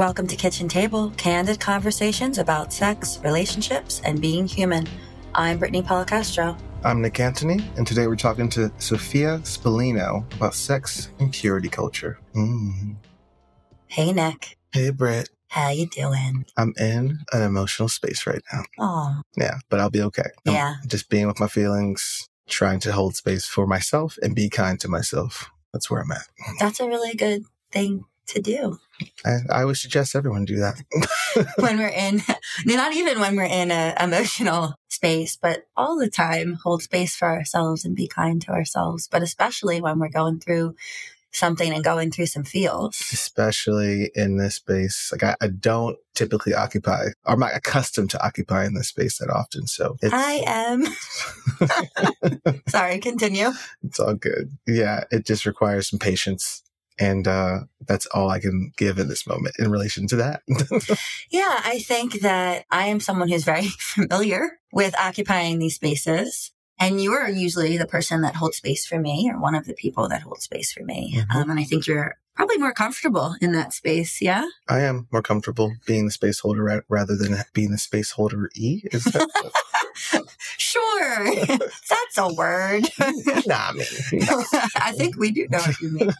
Welcome to Kitchen Table, candid conversations about sex, relationships, and being human. I'm Brittany Policastro. I'm Nick Antony, and today we're talking to Sophia Spallino about sex and purity culture. Mm. Hey, Nick. Hey, Britt. How you doing? I'm in an emotional space right now. Oh, Yeah, but I'll be okay. I'm Yeah. just being with my feelings, trying to hold space for myself and be kind to myself. That's where I'm at. that's a really good thing to do And I would suggest everyone do that. when we're in, not even when we're in an emotional space, but all the time hold space for ourselves and be kind to ourselves. But especially when we're going through something and going through some feels. Especially in this space. Like I, I don't typically occupy, or I'm not accustomed to occupying this space that often. So it's, I am. Sorry, continue. it's all good. Yeah, it just requires some patience. And uh, that's all I can give in this moment in relation to that. Yeah, I think that I am someone who's very familiar with occupying these spaces. And you are usually the person that holds space for me or one of the people that hold space for me. Mhm. Um, and I think you're probably more comfortable in that space. Yeah. I am more comfortable being the space holder ra- rather than being the space holder E. Is that? Sure. That's a word. nah, man. I think we do know what you mean.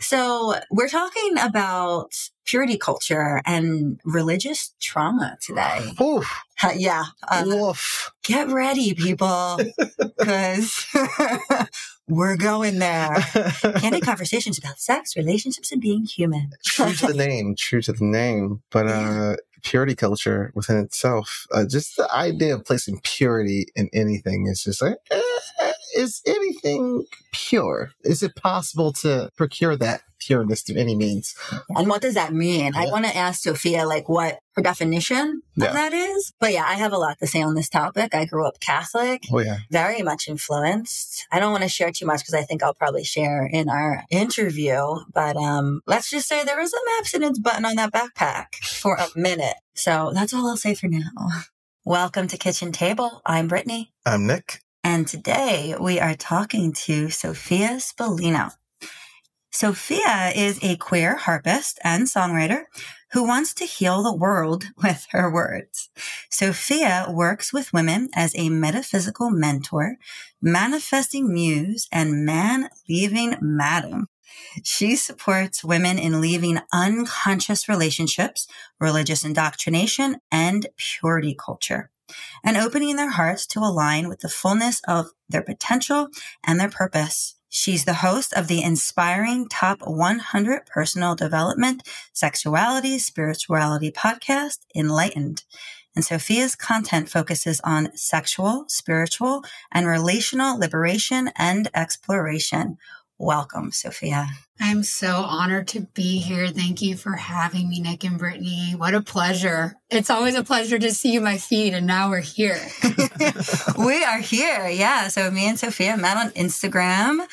So we're talking about purity culture and religious trauma today. Oof, yeah. Uh, woof. get ready, people, because we're going there. Candid conversations about sex, relationships, and being human. true to the name, true to the name. But uh, purity culture within itself, uh, just the idea of placing purity in anything is just like, eh, is anything pure? Is it possible to procure that pureness through any means? And what does that mean? I want to ask Sophia, like, what her definition Yeah. of that is. But yeah, I have a lot to say on this topic. I grew up Catholic. Oh yeah, Very much influenced. I don't want to share too much because I think I'll probably share in our interview. But um, let's just say there was an abstinence button on that backpack for a minute. So that's all I'll say for now. Welcome to Kitchen Table. I'm Brittany. I'm Nick. And today we are talking to Sophia Spallino. Sophia is a queer harpist and songwriter who wants to heal the world with her words. Sophia works with women as a metaphysical mentor, manifesting muse, and man leaving madam. She supports women in leaving unconscious relationships, religious indoctrination, and purity culture and opening their hearts to align with the fullness of their potential and their purpose. She's the host of the inspiring top 100 personal development, sexuality, spirituality podcast, Enlightened. And Sophia's content focuses on sexual, spiritual, and relational liberation and exploration. Welcome, Sophia. I'm so honored to be here. Thank you for having me, Nick and Brittany. What a pleasure. It's always a pleasure to see you my feed, and now we're here. we are here. Yeah. So me and Sophia met on Instagram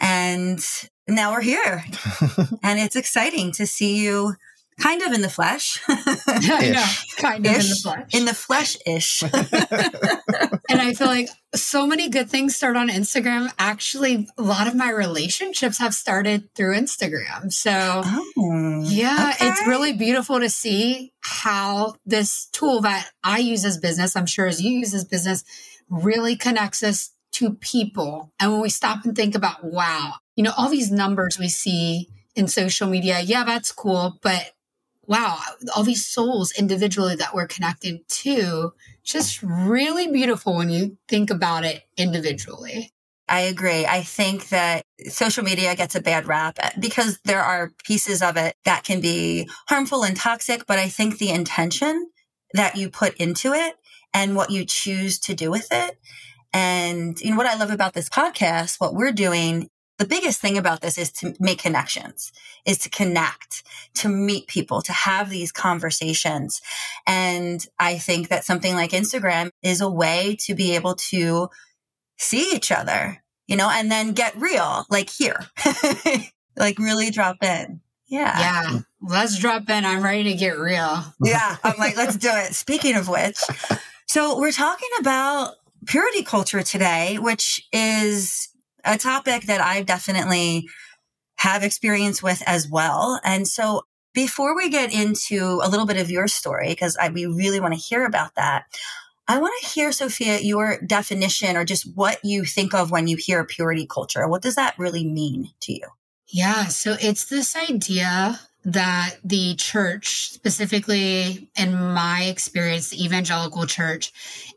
and now we're here. and it's exciting to see you kind of in the flesh. I know, kind of in the flesh. in the flesh ish. and I feel like so many good things start on Instagram. Actually, a lot of my relationships have started through Instagram. So, oh. yeah, it's really beautiful to see how this tool that I use as business, I'm sure as you use as business, really connects us to people. And when we stop and think about, wow, you know, all these numbers we see in social media, yeah, that's cool. But wow, all these souls individually that we're connected to, just really beautiful when you think about it individually. I agree. I think that social media gets a bad rap eh, because there are pieces of it that can be harmful and toxic, but I think the intention that you put into it and what you choose to do with it. And you know, what I love about this podcast, what we're doing, the biggest thing about this is to make connections, is to connect, to meet people, to have these conversations. And I think that something like Instagram is a way to be able to see each other, you know, and then get real, like here, like really drop in. Yeah. Yeah, let's drop in. I'm ready to get real. Yeah. I'm like, let's do it. Speaking of which, so we're talking about purity culture today, which is a topic that I definitely have experience with as well. And so Before we get into a little bit of your story, because we really want to hear about that, I want to hear, Sophia, your definition or just what you think of when you hear purity culture. What does that really mean to you? Yeah, so it's this idea that the church, specifically in my experience, the evangelical church,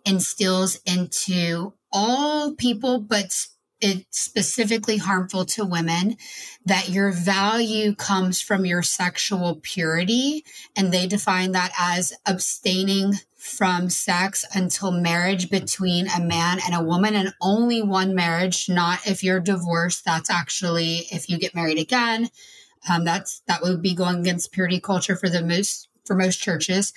instills into all people, but it's specifically harmful to women, that your value comes from your sexual purity. And they define that as abstaining from sex until marriage between a man and a woman and only one marriage, not if you're divorced. That's actually if you get married again. Um, that's that would be going against purity culture for the most for most churches.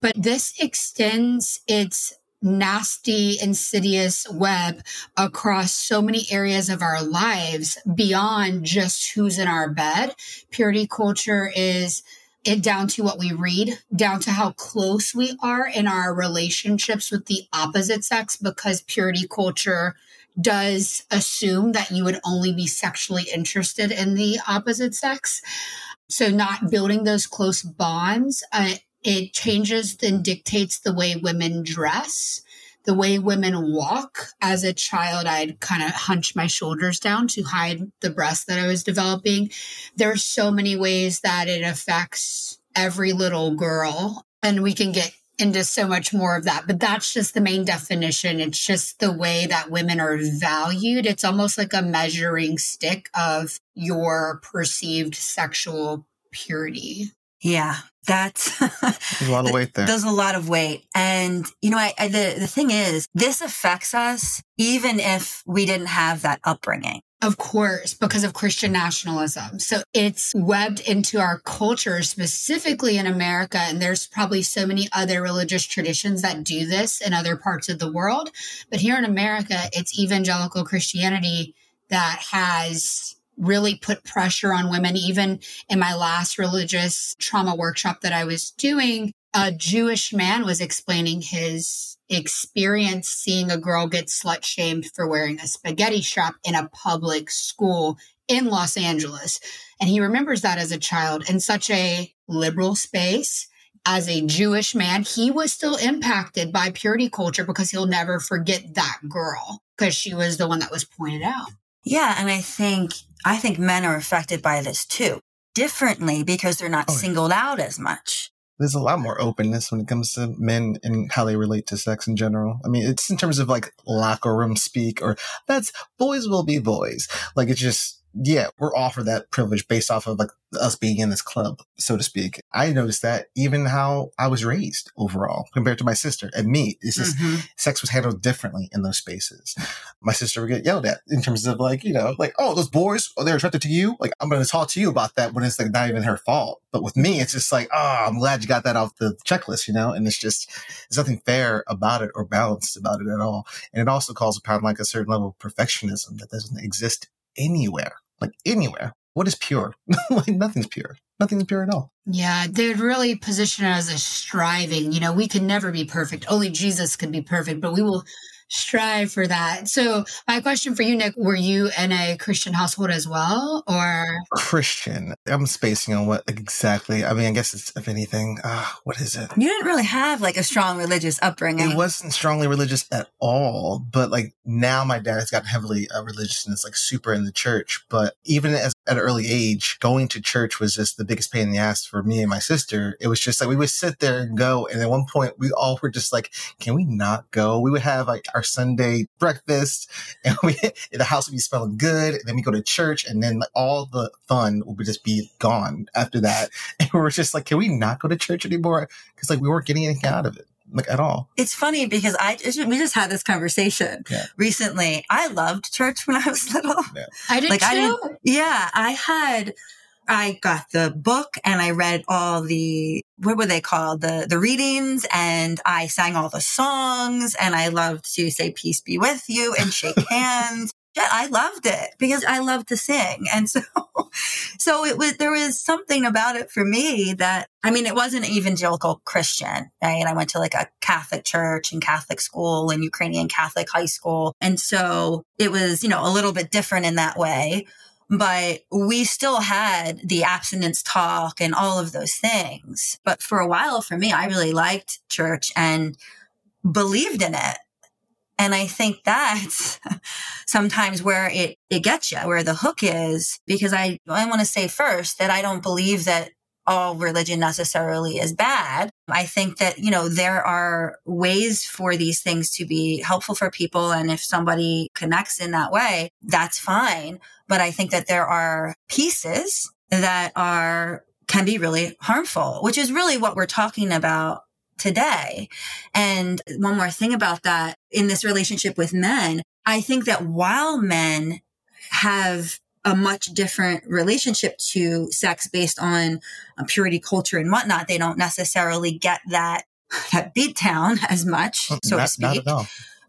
But this extends its nasty, insidious web across so many areas of our lives beyond just who's in our bed. Purity culture is it down to what we read, down to how close we are in our relationships with the opposite sex, because purity culture does assume that you would only be sexually interested in the opposite sex. So, not building those close bonds, uh, it changes and dictates the way women dress the way women walk. As a child, I'd kind of hunch my shoulders down to hide the breast that I was developing. There's so many ways that it affects every little girl. And we can get into so much more of that, but that's just the main definition. It's just the way that women are valued. It's almost like a measuring stick of your perceived sexual purity. Yeah, that's there's a lot of weight there. There's a lot of weight, and you know, I, I, the the thing is, this affects us even if we didn't have that upbringing. Of course, because of Christian nationalism. So it's webbed into our culture, specifically in America. And there's probably so many other religious traditions that do this in other parts of the world. But here in America, it's evangelical Christianity that has really put pressure on women. Even in my last religious trauma workshop that I was doing, a Jewish man was explaining his experience seeing a girl get slut shamed for wearing a spaghetti strap in a public school in Los Angeles. And he remembers that as a child in such a liberal space. As a Jewish man, he was still impacted by purity culture because he'll never forget that girl because she was the one that was pointed out. Yeah. And I think I think men are affected by this too, differently because they're not oh, singled out as much. There's a lot more openness when it comes to men and how they relate to sex in general. I mean, it's in terms of like locker room speak or that's boys will be boys. Like it's just yeah, we're offered that privilege based off of like us being in this club, so to speak. I noticed that even how I was raised overall compared to my sister and me, it's just mm-hmm. sex was handled differently in those spaces. My sister would get yelled at in terms of like, you know, like, oh, those boys, oh, they're attracted to you. Like, I'm going to talk to you about that when it's like not even her fault. But with me, it's just like, oh, I'm glad you got that off the checklist, you know? And it's just, there's nothing fair about it or balanced about it at all. And it also calls upon like a certain level of perfectionism that doesn't exist anywhere, like anywhere. What is pure? like nothing's pure. Nothing's pure at all. Yeah, they'd really position it as a striving. You know, we can never be perfect. Only Jesus can be perfect, but we will strive for that. So, my question for you, Nick, were you in a Christian household as well, or Christian? I'm spacing on what exactly. I mean, I guess it's if anything, uh, what is it? You didn't really have like a strong religious upbringing. It wasn't strongly religious at all, but like now my dad has gotten heavily uh, religious and it's like super in the church. But even as at an early age, going to church was just the biggest pain in the ass for me and my sister. It was just like we would sit there and go, and at one point we all were just like, "Can we not go?" We would have like our our Sunday breakfast, and we the house would be smelling good. And then we go to church, and then like, all the fun would just be gone after that. And we were just like, can we not go to church anymore? Because like we weren't getting anything out of it like at all. It's funny because I we just had this conversation yeah. recently. I loved church when I was little. Yeah. I did like, too. I did, yeah, I had I got the book and I read all the, what were they called? The, the readings and I sang all the songs and I loved to say peace be with you and shake hands. Yeah, I loved it because I love to sing. And so, so it was, there was something about it for me that, I mean, it wasn't evangelical Christian, right? I went to like a Catholic church and Catholic school and Ukrainian Catholic high school. And so it was, you know, a little bit different in that way but we still had the abstinence talk and all of those things. But for a while, for me, I really liked church and believed in it. And I think that's sometimes where it, it gets you, where the hook is, because I, I want to say first that I don't believe that all religion necessarily is bad. I think that, you know, there are ways for these things to be helpful for people. And if somebody connects in that way, that's fine. But I think that there are pieces that are, can be really harmful, which is really what we're talking about today. And one more thing about that in this relationship with men, I think that while men have a much different relationship to sex based on purity culture and whatnot. They don't necessarily get that that beat down as much, mm, so not, to speak.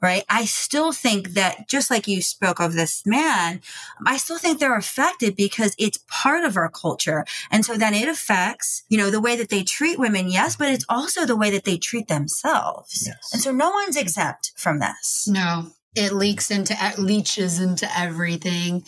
Right. I still think that just like you spoke of this man, I still think they're affected because it's part of our culture. And so then it affects, you know, the way that they treat women. Yes. But it's also the way that they treat themselves. Yes. And so no one's exempt from this. No, it leaks into, it leeches into everything.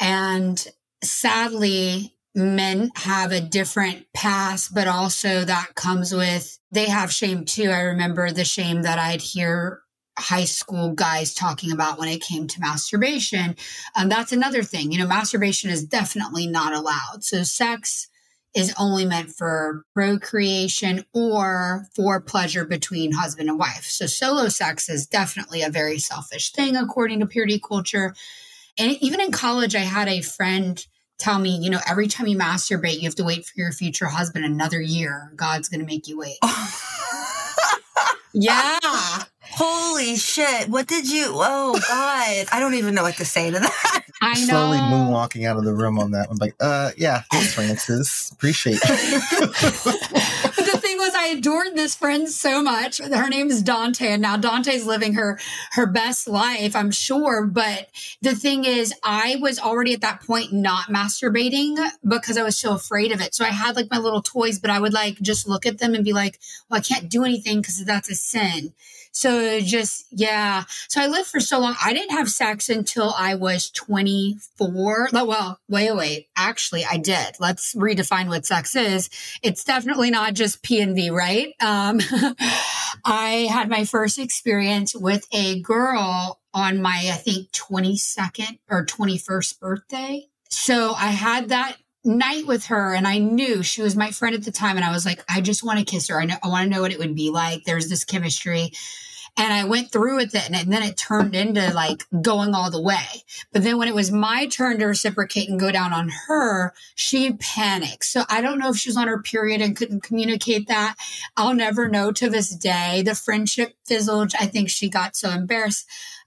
And sadly, men have a different past, but also that comes with, they have shame too. I remember the shame that I'd hear high school guys talking about when it came to masturbation. And that's another thing. You know, masturbation is definitely not allowed. So sex is only meant for procreation or for pleasure between husband and wife. So solo sex is definitely a very selfish thing according to purity culture. And even in college, I had a friend tell me, you know, every time you masturbate, you have to wait for your future husband another year. God's going to make you wait. yeah. Holy shit. What did you? Oh, God. I don't even know what to say to that. I know. Slowly moonwalking out of the room on that one. Like, uh, yeah, thanks, Francis. Appreciate it. I adored this friend so much. Her name is Dante, and now Dante's living her her best life, I'm sure. But the thing is, I was already at that point not masturbating because I was so afraid of it. So I had like my little toys, but I would like just look at them and be like, "Well, I can't do anything because that's a sin." So just, yeah. So I lived for so long. I didn't have sex until I was 24. Well, wait, wait. Actually, I did. Let's redefine what sex is. It's definitely not just P V, right? Um, I had my first experience with a girl on my, I think, 22nd or 21st birthday. So I had that night with her and I knew she was my friend at the time and I was like I just want to kiss her. I know I want to know what it would be like. There's this chemistry. And I went through with it and, and then it turned into like going all the way. But then when it was my turn to reciprocate and go down on her, she panicked. So I don't know if she was on her period and couldn't communicate that. I'll never know to this day. The friendship fizzled. I think she got so embarrassed.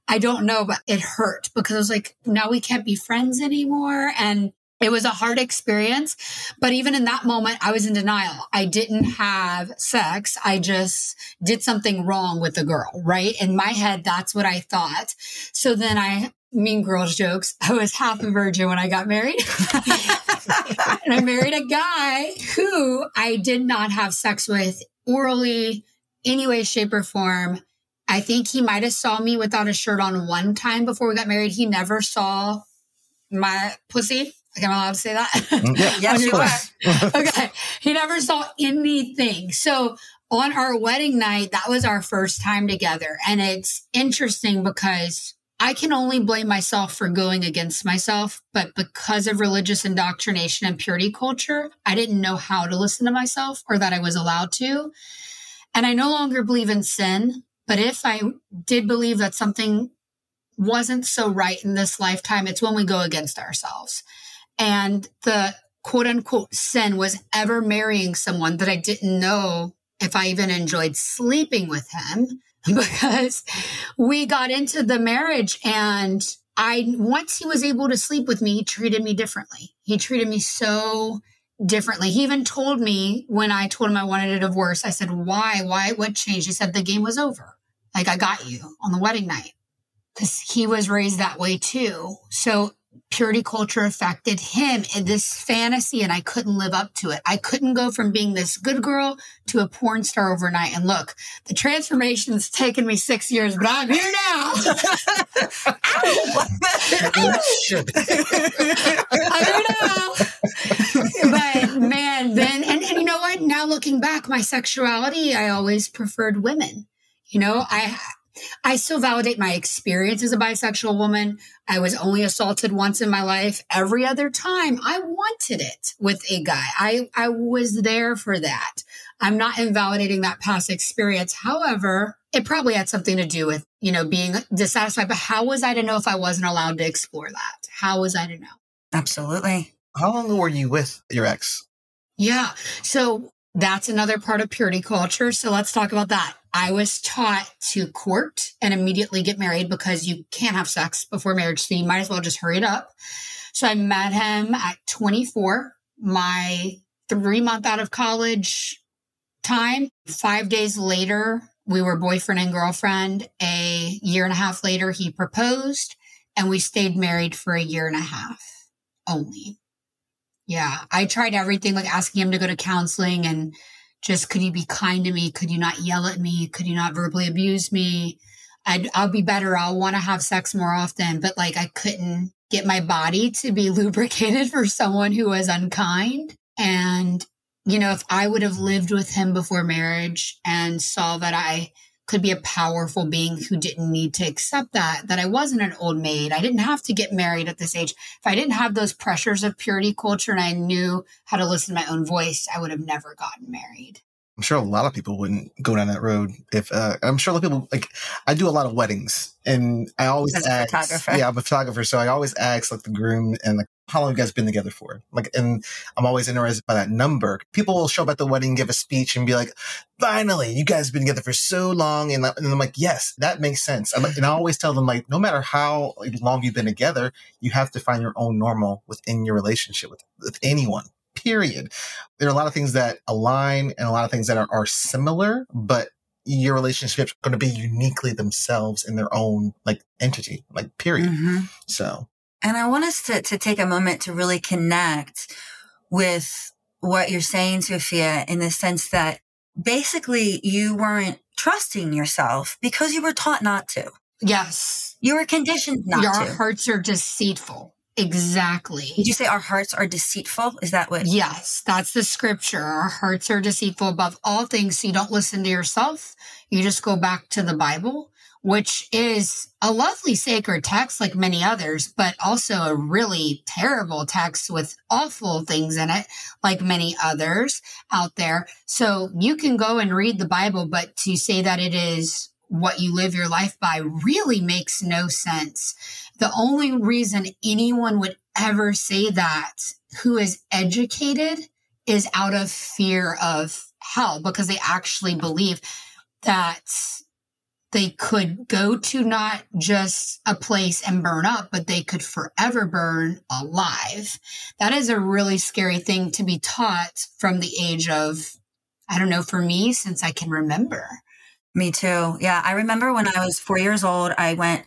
I don't know, but it hurt because I was like, now we can't be friends anymore. And it was a hard experience, but even in that moment, I was in denial. I didn't have sex. I just did something wrong with the girl, right? In my head, that's what I thought. So then I, mean girls jokes, I was half a virgin when I got married. and I married a guy who I did not have sex with orally, any way, shape, or form. I think he might have saw me without a shirt on one time before we got married. He never saw my pussy. Am I allowed to say that? Mm, yeah, yes, you are. okay. He never saw anything. So on our wedding night, that was our first time together. And it's interesting because I can only blame myself for going against myself, but because of religious indoctrination and purity culture, I didn't know how to listen to myself or that I was allowed to. And I no longer believe in sin, but if I did believe that something wasn't so right in this lifetime, it's when we go against ourselves. And the quote unquote sin was ever marrying someone that I didn't know if I even enjoyed sleeping with him because we got into the marriage and I, once he was able to sleep with me, he treated me differently. He treated me so differently. He even told me when I told him I wanted a divorce, I said, why, why, what changed? He said, the game was over. Like I got you on the wedding night because he was raised that way too. So purity culture affected him in this fantasy and I couldn't live up to it. I couldn't go from being this good girl to a porn star overnight. And look, the transformation's taken me six years, but I'm here now. I'm here now. But man, then, and, and you know what? Now looking back, my sexuality, I always preferred women. You know, I I still validate my experience as a bisexual woman. I was only assaulted once in my life. Every other time I wanted it with a guy. I, I was there for that. I'm not invalidating that past experience. However, it probably had something to do with, you know, being dissatisfied. But how was I to know if I wasn't allowed to explore that? How was I to know? Absolutely. How long were you with your ex? Yeah. So that's another part of purity culture. So let's talk about that. I was taught to court and immediately get married because you can't have sex before marriage. So you might as well just hurry it up. So I met him at 24, my three month out of college time. Five days later, we were boyfriend and girlfriend. A year and a half later, he proposed and we stayed married for a year and a half only. Yeah. I tried everything like asking him to go to counseling and just could you be kind to me? Could you not yell at me? Could you not verbally abuse me? I'd, I'll be better. I'll want to have sex more often. But like I couldn't get my body to be lubricated for someone who was unkind. And, you know, if I would have lived with him before marriage and saw that I could be a powerful being who didn't need to accept that, that I wasn't an old maid. I didn't have to get married at this age. If I didn't have those pressures of purity culture and I knew how to listen to my own voice, I would have never gotten married. I'm sure a lot of people wouldn't go down that road. If uh, I'm sure a lot of people like, I do a lot of weddings, and I always As ask. photographer. Yeah, I'm a photographer, so I always ask like the groom and like, how long you guys been together for? Like, and I'm always interested by that number. People will show up at the wedding, give a speech, and be like, "Finally, you guys have been together for so long," and, and I'm like, "Yes, that makes sense." I'm like, and I always tell them like, no matter how long you've been together, you have to find your own normal within your relationship with with anyone. Period there are a lot of things that align and a lot of things that are, are similar, but your relationships are going to be uniquely themselves in their own like entity, like period. Mhm. So And I want us to, to take a moment to really connect with what you're saying, Sophia, in the sense that basically you weren't trusting yourself because you were taught not to. Yes. You were conditioned not Your to. Your hearts are deceitful. Exactly. Did you say our hearts are deceitful? Is that what? Yes, that's the scripture. Our hearts are deceitful above all things. So you don't listen to yourself. You just go back to the Bible, which is a lovely sacred text like many others, but also a really terrible text with awful things in it, like many others out there. So you can go and read the Bible, but to say that it is what you live your life by really makes no sense. The only reason anyone would ever say that who is educated is out of fear of hell because they actually believe that they could go to not just a place and burn up, but they could forever burn alive. That is a really scary thing to be taught from the age of, I don't know, for me, since I can remember. Me too. Yeah. I remember when I was four years old, I went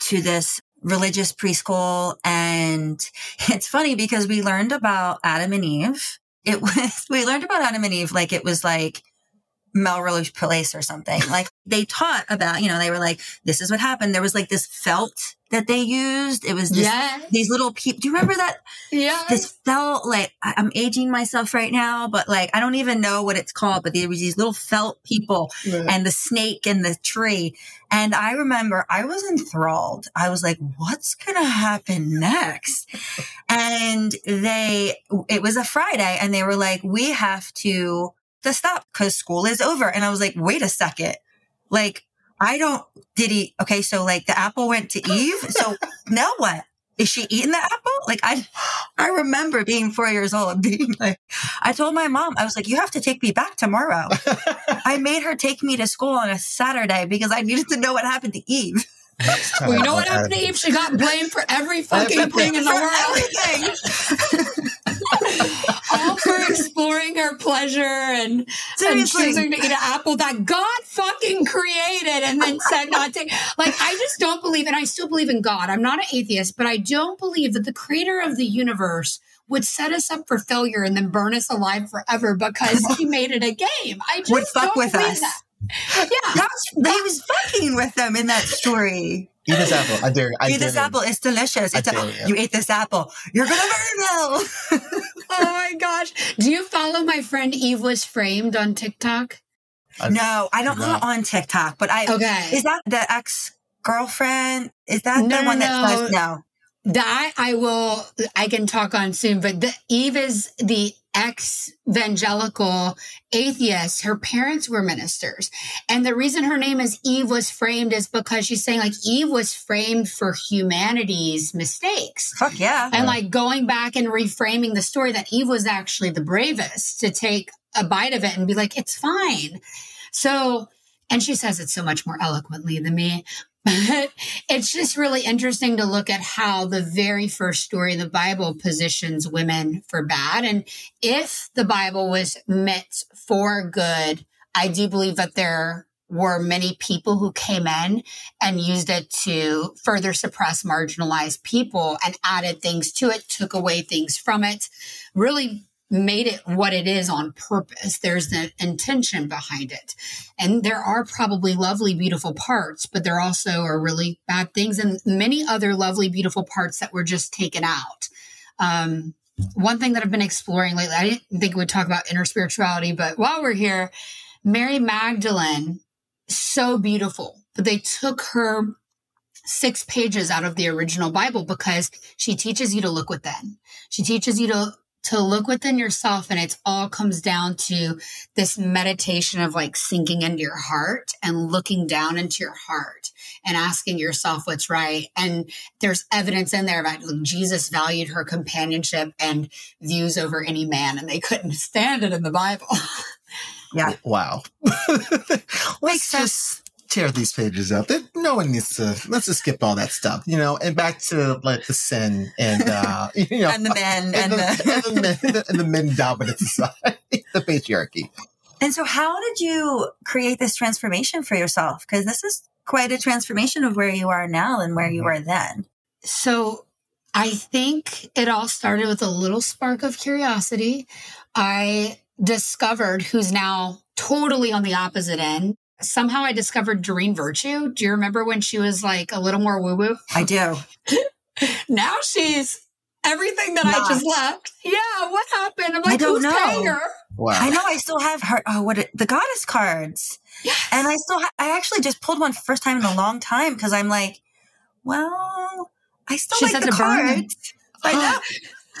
to this religious preschool and it's funny because we learned about Adam and Eve. It was, we learned about Adam and Eve like it was like Melrose Place or something. Like they taught about, you know, they were like, this is what happened. There was like this felt that they used. It was this, Yes. these little people. Do you remember that? Yeah. This felt like I'm aging myself right now, but like I don't even know what it's called. But there was these little felt people and the snake and the tree. And I remember I was enthralled. I was like, what's going to happen next? and they, it was a Friday and they were like, we have to, to stop because school is over. And I was like, wait a second. Like, I don't, did he, okay. So like the apple went to Eve. So now what? Is she eating the apple? Like I, I remember being four years old being like, I told my mom, I was like, you have to take me back tomorrow. I made her take me to school on a Saturday because I needed to know what happened to Eve. Well, you know what happened to Eve? She got blamed for every fucking thing in the world. All for exploring her pleasure and, and choosing to eat an apple that God fucking created and then said not to. Like, I just don't believe, and I still believe in God. I'm not an atheist, but I don't believe that the creator of the universe would set us up for failure and then burn us alive forever because he made it a game. I just Would fuck don't with believe us. that. Yeah. That's, he was fucking with them in that story. Eat this apple. I dare you. I Eat dare this you. apple. It's delicious. It's a, you. ate this apple. You're gonna burn hell. Oh my gosh. Do you follow my friend Eve was framed on TikTok? I- no, I don't. I'm not on TikTok, but I. Okay. Is that the ex girlfriend? Is that No, the one that no. says no? That I will, I can talk on soon, but the, Eve is the ex evangelical atheist. Her parents were ministers. And the reason her name is Eve was framed is because she's saying like Eve was framed for humanity's mistakes. Fuck yeah. And like going back and reframing the story that Eve was actually the bravest to take a bite of it and be like, it's fine. So, and she says it so much more eloquently than me. But it's just really interesting to look at how the very first story in the Bible positions women for bad. And if the Bible was meant for good, I do believe that there were many people who came in and used it to further suppress marginalized people and added things to it, took away things from it, really made it what it is on purpose. There's the intention behind it. And there are probably lovely, beautiful parts, but there also are really bad things and many other lovely, beautiful parts that were just taken out. Um, one thing that I've been exploring lately, I didn't think we'd talk about inner spirituality, but while we're here, Mary Magdalene, so beautiful, but they took her six pages out of the original Bible because she teaches you to look within. She teaches you to to look within yourself and it all comes down to this meditation of like sinking into your heart and looking down into your heart and asking yourself what's right and there's evidence in there about like, jesus valued her companionship and views over any man and they couldn't stand it in the bible Yeah. Wow. let's sense. just tear these pages up. There- No one needs to. Let's just skip all that stuff, you know. And back to like the sin and uh, you know, And the men and, and the, the. and the men and the men dominant society, the patriarchy. And so, how did you create this transformation for yourself? Because this is quite a transformation of where you are now and where you were then. So I think it all started with a little spark of curiosity. I discovered who's now totally on the opposite end. Somehow I discovered Doreen Virtue. Do you remember when she was like a little more woo woo? I do. Now she's everything that I just left. Yeah, what happened? I'm I like, don't who's know. paying her? Wow. I know I still have her. Oh, what the goddess cards, Yes. and I still ha- I actually just pulled one first time in a long time because I'm like, well, I still She like said the to burn them. cards. I know.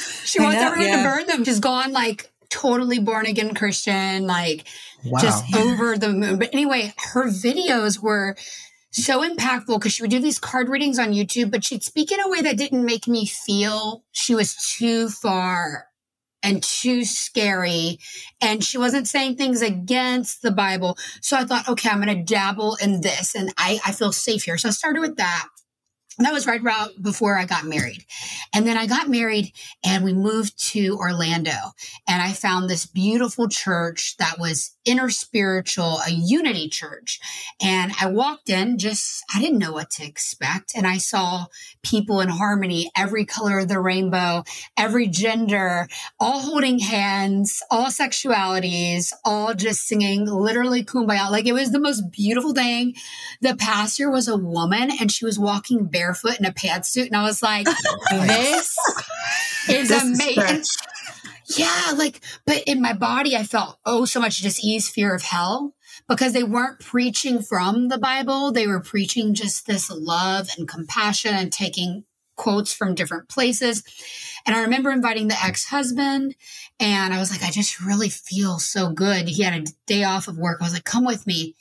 she I wants know, everyone yeah. to burn them. She's gone like totally born again Christian, like Wow. just over the moon. But anyway, her videos were so impactful because she would do these card readings on YouTube, but she'd speak in a way that didn't make me feel she was too far and too scary. And she wasn't saying things against the Bible. So I thought, okay, I'm going to dabble in this and I, I feel safe here. So I started with that. That was right about before I got married. And then I got married and we moved to Orlando and I found this beautiful church that was inner spiritual, a unity church. And I walked in just, I didn't know what to expect. And I saw people in harmony, every color of the rainbow, every gender, all holding hands, all sexualities, all just singing literally kumbaya. Like it was the most beautiful thing. The pastor was a woman and she was walking barefoot in a pantsuit. And I was like, this is This amazing. Yeah, like, but in my body, I felt oh so much dis-ease, fear of hell, because they weren't preaching from the Bible. They were preaching just this love and compassion and taking quotes from different places. And I remember inviting the ex-husband, and I was like, I just really feel so good. He had a day off of work. I was like, come with me.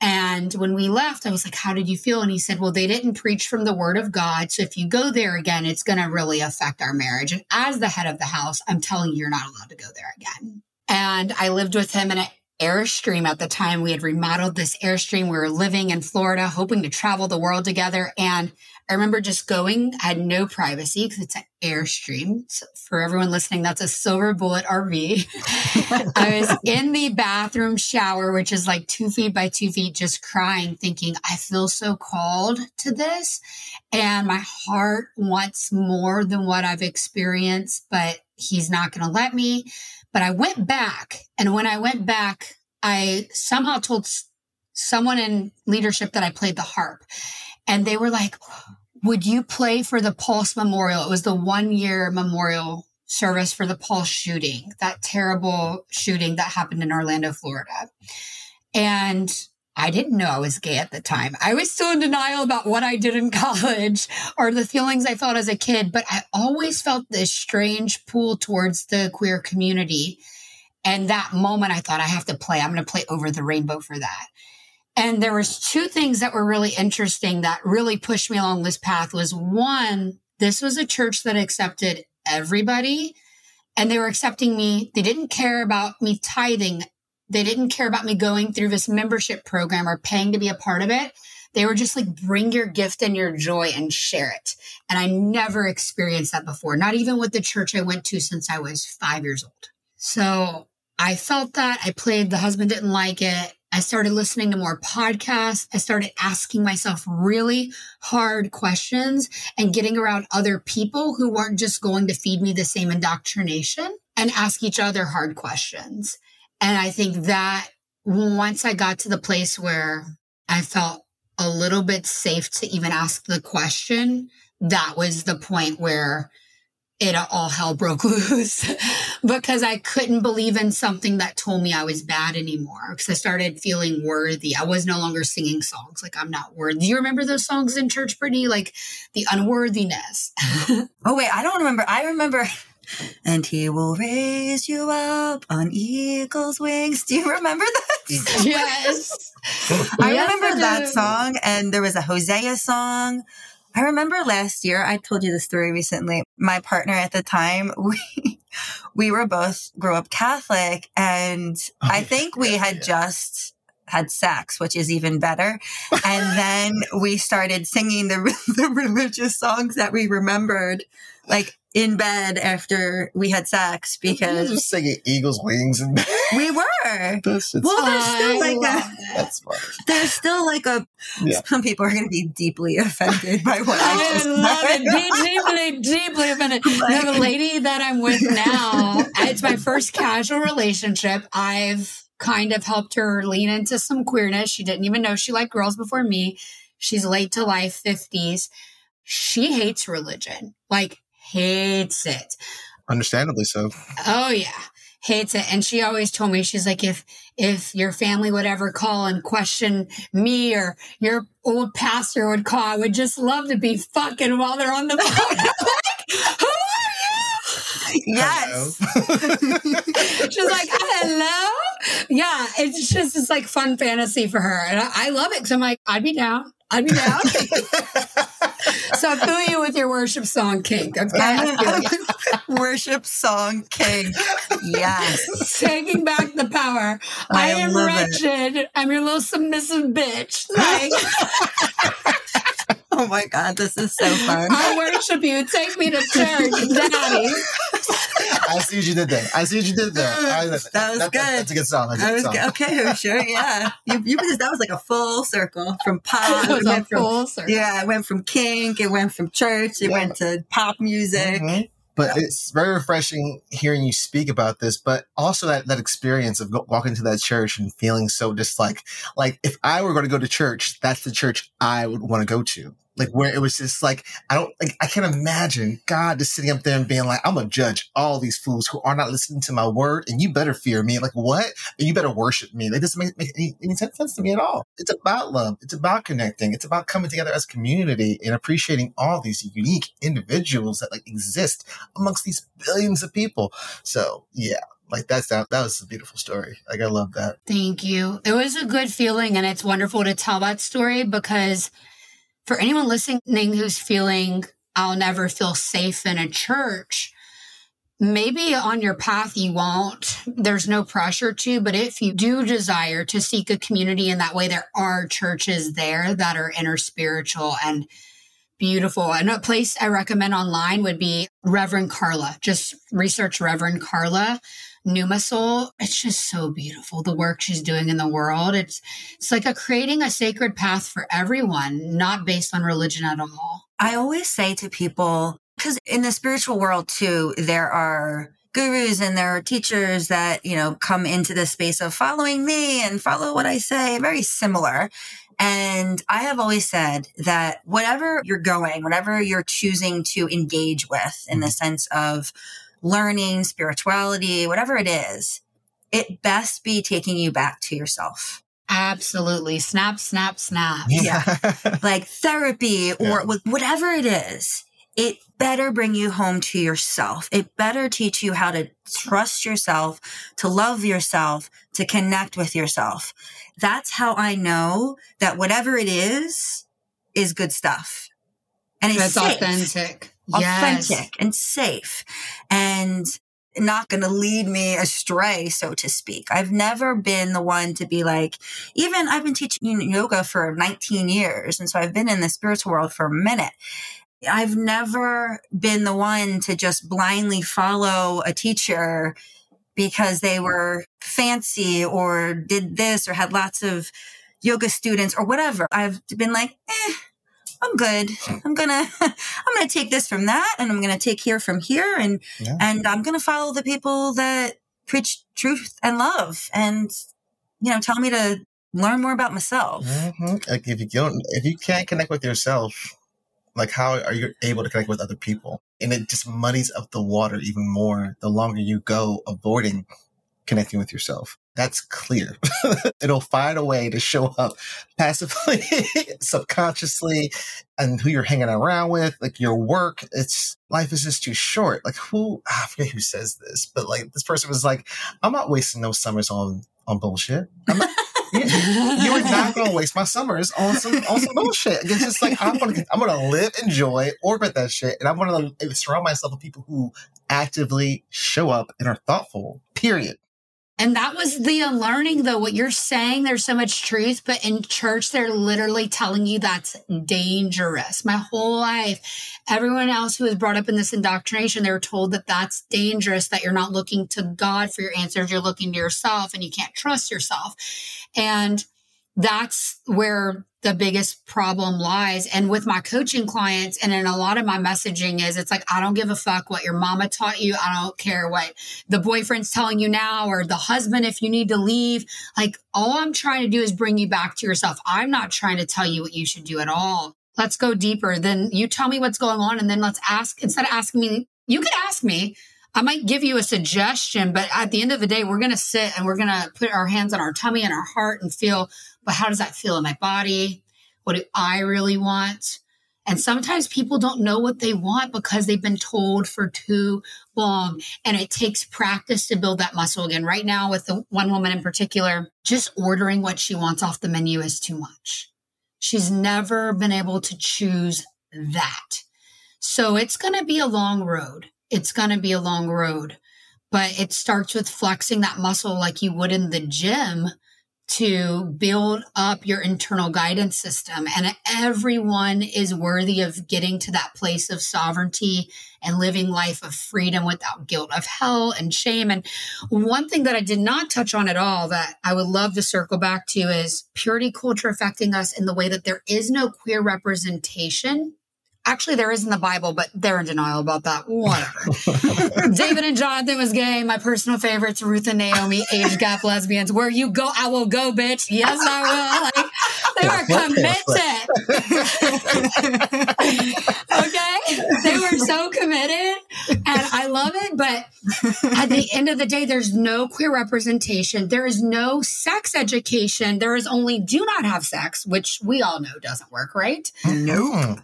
And when we left, I was like, How did you feel? And he said, Well, they didn't preach from the word of God. So if you go there again, it's going to really affect our marriage. And as the head of the house, I'm telling you, you're not allowed to go there again. And I lived with him in it Airstream at the time. We had remodeled this Airstream. We were living in Florida, hoping to travel the world together. And I remember just going, I had no privacy because it's an Airstream. So for everyone listening, that's a silver bullet RV. I was in the bathroom shower, which is like two feet by two feet, just crying, thinking, I feel so called to this. And my heart wants more than what I've experienced, but he's not going to let me. But I went back. And when I went back, I somehow told someone in leadership that I played the harp. And they were like, Would you play for the Pulse Memorial? It was the one year memorial service for the Pulse shooting, that terrible shooting that happened in Orlando, Florida. And I didn't know I was gay at the time. I was still in denial about what I did in college or the feelings I felt as a kid, but I always felt this strange pull towards the queer community. And that moment I thought I have to play. I'm going to play over the rainbow for that. And there was two things that were really interesting that really pushed me along this path was one, this was a church that accepted everybody and they were accepting me. They didn't care about me tithing they didn't care about me going through this membership program or paying to be a part of it. They were just like, bring your gift and your joy and share it. And I never experienced that before, not even with the church I went to since I was five years old. So I felt that. I played The Husband Didn't Like It. I started listening to more podcasts. I started asking myself really hard questions and getting around other people who weren't just going to feed me the same indoctrination and ask each other hard questions. And I think that once I got to the place where I felt a little bit safe to even ask the question, that was the point where it all hell broke loose because I couldn't believe in something that told me I was bad anymore. Because I started feeling worthy. I was no longer singing songs like I'm not worthy. Do you remember those songs in church, Brittany? Like the unworthiness. oh wait, I don't remember. I remember and he will raise you up on eagle's wings. Do you remember that? yes. I yes, remember I that song, and there was a Hosea song. I remember last year, I told you the story recently. My partner at the time, we, we were both grew up Catholic, and oh, I think we had yeah. just had sex, which is even better. And then we started singing the, the religious songs that we remembered. Like in bed after we had sex because just singing Eagles Wings and we were. well, there's still like a that's funny. There's still like a yeah. some people are going to be deeply offended by what I, I just love said. it. Deeply, deeply offended. Like, the lady that I'm with now, it's my first casual relationship. I've kind of helped her lean into some queerness. She didn't even know she liked girls before me. She's late to life, 50s. She hates religion. Like hates it. Understandably so. Oh yeah. Hates it. And she always told me, she's like, if if your family would ever call and question me or your old pastor would call, I would just love to be fucking while they're on the phone. Who are you? Yes. she's like, hello. Yeah. It's just it's like fun fantasy for her. And I, I love it because I'm like, I'd be down. I'd be down. so I feel you with your worship song king. Okay. worship song king. Yes. Taking back the power. I, I am wretched. It. I'm your little submissive bitch. Like Oh my God, this is so fun. I worship you. Take me to church, Daddy. I see what you did there. I see what you did there. I, that, was that, good. that's a good song. That's a good song. Okay, sure, yeah. You, you that was like a full circle from pop. It was a full circle. Yeah, it went from kink, it went from church, it yeah. went to pop music. Mm-hmm but it's very refreshing hearing you speak about this but also that, that experience of walking to that church and feeling so just like like if i were going to go to church that's the church i would want to go to like where it was just like I don't like I can't imagine God just sitting up there and being like, I'm gonna judge all these fools who are not listening to my word, and you better fear me. Like what? And you better worship me. That doesn't make, make any, any sense to me at all. It's about love. It's about connecting. It's about coming together as community and appreciating all these unique individuals that like exist amongst these billions of people. So yeah, like that's that that was a beautiful story like i love that thank you it was a good feeling and it's wonderful to tell that story because for anyone listening who's feeling, I'll never feel safe in a church, maybe on your path you won't. There's no pressure to, but if you do desire to seek a community in that way, there are churches there that are inner spiritual and beautiful. And a place I recommend online would be Reverend Carla. Just research Reverend Carla. Pneuma Soul, it's just so beautiful. The work she's doing in the world. It's it's like a creating a sacred path for everyone, not based on religion at all. I always say to people, because in the spiritual world too, there are gurus and there are teachers that, you know, come into the space of following me and follow what I say, very similar. And I have always said that whatever you're going, whatever you're choosing to engage with in the sense of learning, spirituality, whatever it is, it best be taking you back to yourself. Absolutely. Snap, snap, snap. Yeah. like therapy or yeah. whatever it is it better bring you home to yourself. It better teach you how to trust yourself, to love yourself, to connect with yourself. That's how I know that whatever it is, is good stuff. And it's That's authentic. Authentic yes. and safe and not going to lead me astray, so to speak. I've never been the one to be like, even I've been teaching yoga for 19 years. And so I've been in the spiritual world for a minute. I've never been the one to just blindly follow a teacher because they were fancy or did this or had lots of yoga students or whatever. I've been like, eh, I'm good. I'm gonna I'm gonna take this from that and I'm gonna take here from here and yeah. and I'm gonna follow the people that preach truth and love and you know tell me to learn more about myself. Mm-hmm. Like if you don't if you can't connect with yourself, like, how are you able to connect with other people? And it just muddies up the water even more the longer you go avoiding connecting with yourself. That's clear. It'll find a way to show up passively, subconsciously, and who you're hanging around with, like your work. It's life is just too short. Like who ah, I forget who says this, but like this person was like, I'm not wasting those summers on on bullshit. Not, you are not going to waste my summers on some on some bullshit. It's just like I'm going to I'm going to live, enjoy, orbit that shit, and I'm going to surround myself with people who actively show up and are thoughtful. Period. And that was the unlearning, though. What you're saying, there's so much truth, but in church, they're literally telling you that's dangerous. My whole life, everyone else who was brought up in this indoctrination, they were told that that's dangerous, that you're not looking to God for your answers, you're looking to yourself and you can't trust yourself. And that's where the biggest problem lies. And with my coaching clients and in a lot of my messaging is it's like, I don't give a fuck what your mama taught you. I don't care what the boyfriend's telling you now or the husband, if you need to leave. Like all I'm trying to do is bring you back to yourself. I'm not trying to tell you what you should do at all. Let's go deeper. Then you tell me what's going on. And then let's ask, instead of asking me, you could ask me, I might give you a suggestion, but at the end of the day, we're going to sit and we're going to put our hands on our tummy and our heart and feel, but how does that feel in my body? What do I really want? And sometimes people don't know what they want because they've been told for too long. And it takes practice to build that muscle again. Right now, with the one woman in particular, just ordering what she wants off the menu is too much. She's never been able to choose that. So it's going to be a long road it's going to be a long road. But it starts with flexing that muscle like you would in the gym to build up your internal guidance system. And everyone is worthy of getting to that place of sovereignty and living life of freedom without guilt of hell and shame. And one thing that I did not touch on at all that I would love to circle back to is purity culture affecting us in the way that there is no queer representation Actually, there is in the Bible, but they're in denial about that. Whatever. David and Jonathan was gay. My personal favorites, Ruth and Naomi, age gap lesbians. Where you go, I will go, bitch. Yes, I will. Like, they were committed. okay? They were so committed. And I love it. But at the end of the day, there's no queer representation. There is no sex education. There is only do not have sex, which we all know doesn't work, right? No.